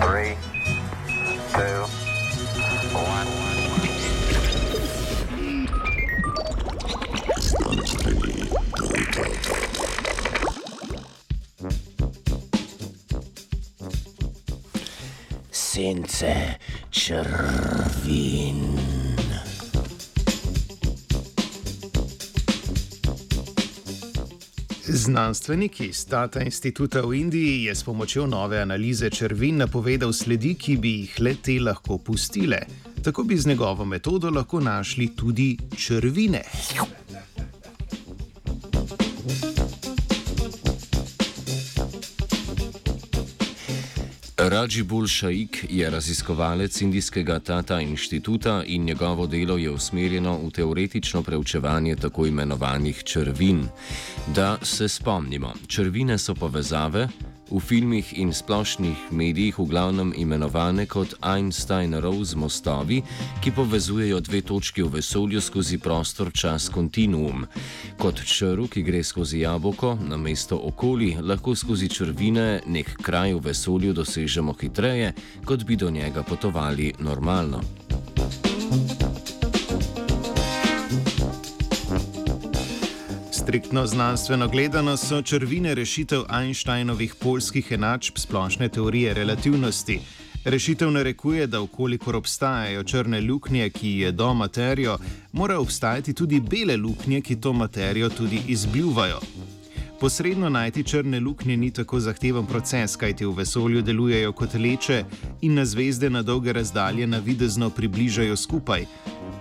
Three, two, one. Sence črvin. Eh, Znanstvenik iz Tata instituta v Indiji je s pomočjo nove analize črvin napovedal sledi, ki bi jih le te lahko pustile. Tako bi z njegovo metodo lahko našli tudi črvine. Rajibul Shaik je raziskovalec Indijskega Tata inštituta in njegovo delo je usmerjeno v teoretično preučevanje tako imenovanih črvin. Da se spomnimo, črvine so povezave, v filmih in splošnih medijih v glavnem imenovane kot Einstein-Rose mostovi, ki povezujejo dve točki v vesolju skozi prostor-čas kontinuum. Kot črv, ki gre skozi jabolko, na mesto okoli, lahko skozi črvine nek kraj v vesolju dosežemo hitreje, kot bi do njega potovali normalno. Striktno znanstveno gledano so črvine rešitev Einsteinovih polskih enačb splošne teorije relativnosti. Rešitev narekuje, da ukolikor obstajajo črne luknje, ki jedo materijo, mora obstajati tudi bele luknje, ki to materijo tudi izbljuvajo. Posredno najti črne luknje ni tako zahteven proces, kajti v vesolju delujejo kot leče in na zvezde na dolge razdalje navidezno približajo skupaj.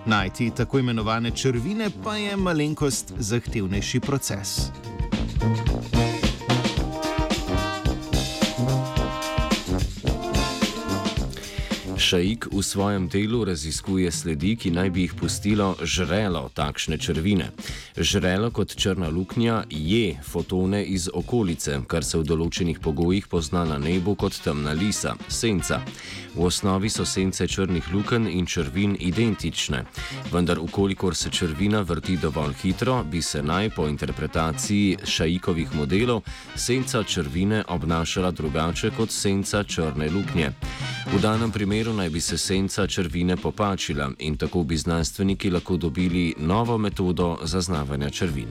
Najti tako imenovane črvine pa je malenkost zahtevnejši proces. Šaik v svojem delu raziskuje sledi, ki naj bi jih pustilo žrelo takšne črvine. Žrelo kot črna luknja je fotone iz okolice, kar se v določenih pogojih pozna na nebu kot temna lisa, senca. V osnovi so sence črnih luken in črvin identične, vendar ukolikor se črvina vrti dovolj hitro, bi se naj po interpretaciji šaikovih modelov senca črvine obnašala drugače kot senca črne luknje. V danem primeru naj bi se senca črvine popačila in tako bi znanstveniki lahko dobili novo metodo zaznavanja črvin.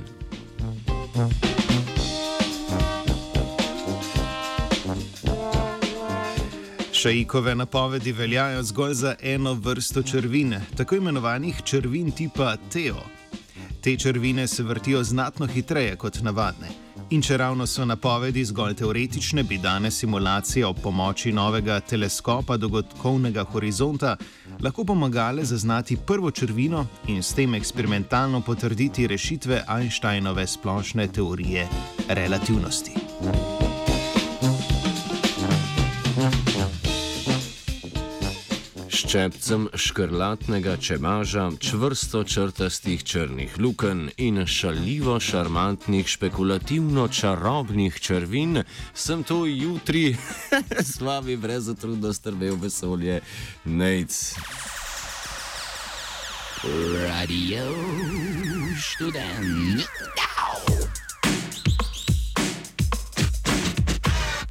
Šajikove napovedi veljajo zgolj za eno vrsto črvin, tako imenovanih črvin tipa Teo. Te črvine se vrtijo znatno hitreje kot navadne. In če ravno so napovedi zgolj teoretične, bi danes simulacije ob pomoči novega teleskopa dogodkovnega horizonta lahko pomagale zaznati prvo črvino in s tem eksperimentalno potrditi rešitve Einsteinove splošne teorije relativnosti. Ščepcem škrlatnega čemaža, čvrsto črtastih črnih luken in šaljivo šarmantnih, špekulativno čarobnih črvin, sem to jutri s vami brez utrudno strvel vesolje, nec. Radio študent.